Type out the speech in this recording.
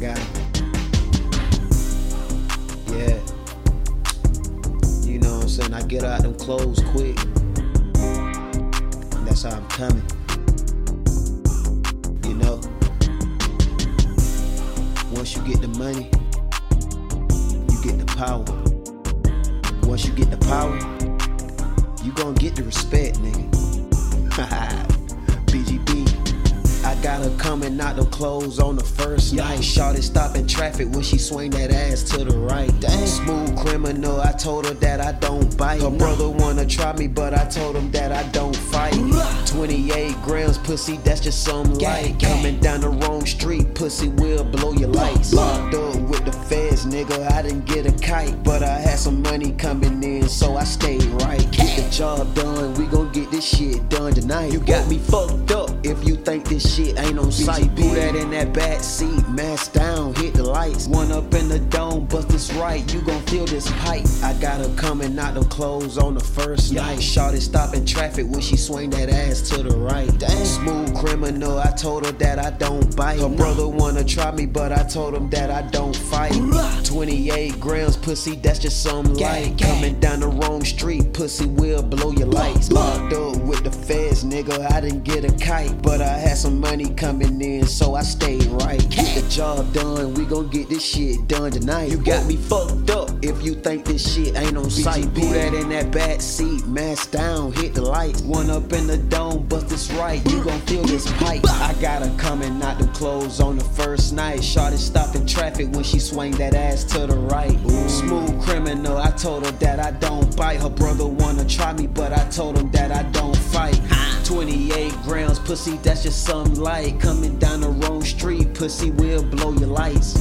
guy. Yeah. You know what I'm saying? I get out them clothes quick. That's how I'm coming. You know? Once you get the money, you get the power. Once you get the power, you gonna get the respect, nigga. coming out the clothes on the first night. Shorty stopping traffic when she swing that ass to the right. Dang. Smooth criminal, I told her that I don't bite. Her brother wanna try me, but I told him that I don't fight. 28 grams pussy, that's just some light. Coming down the wrong street, pussy will blow your lights. Locked up with the feds, nigga, I didn't get a kite. But I had some money coming in, so I stayed right. Get the job done, we gon' get this shit done tonight. You got me fucked up if you think this shit ain't on sight. Put that in that back seat, mask down, hit the lights. One up in the dome, bust this right, you gon' feel this pipe. I got her coming out the clothes on the first night. Shorty stopping traffic when she swing that ass to the right. Damn. Smooth criminal, I told her that I don't bite. Her brother wanna try me, but I told him that I don't fight. 28 grams pussy, that's just some light. Coming down the wrong street, pussy will blow your lights. Locked up with the feds, nigga, I didn't get a kite. But I had some money coming in, so I stayed right. Get the job done, we gon' get this shit done tonight. You got me fucked up if you think this shit ain't on sight. Put that in that back seat, mask down, hit the lights. One up in the dome, bust this right, you gon' feel this I got her coming out the clothes on the first night. Shorty stopping traffic when she swing that ass to the right. Smooth criminal, I told her that I don't bite. Her brother wanna try me, but I told him that I don't fight. 28 grams, pussy, that's just some light. Coming down the wrong street, pussy will blow your lights.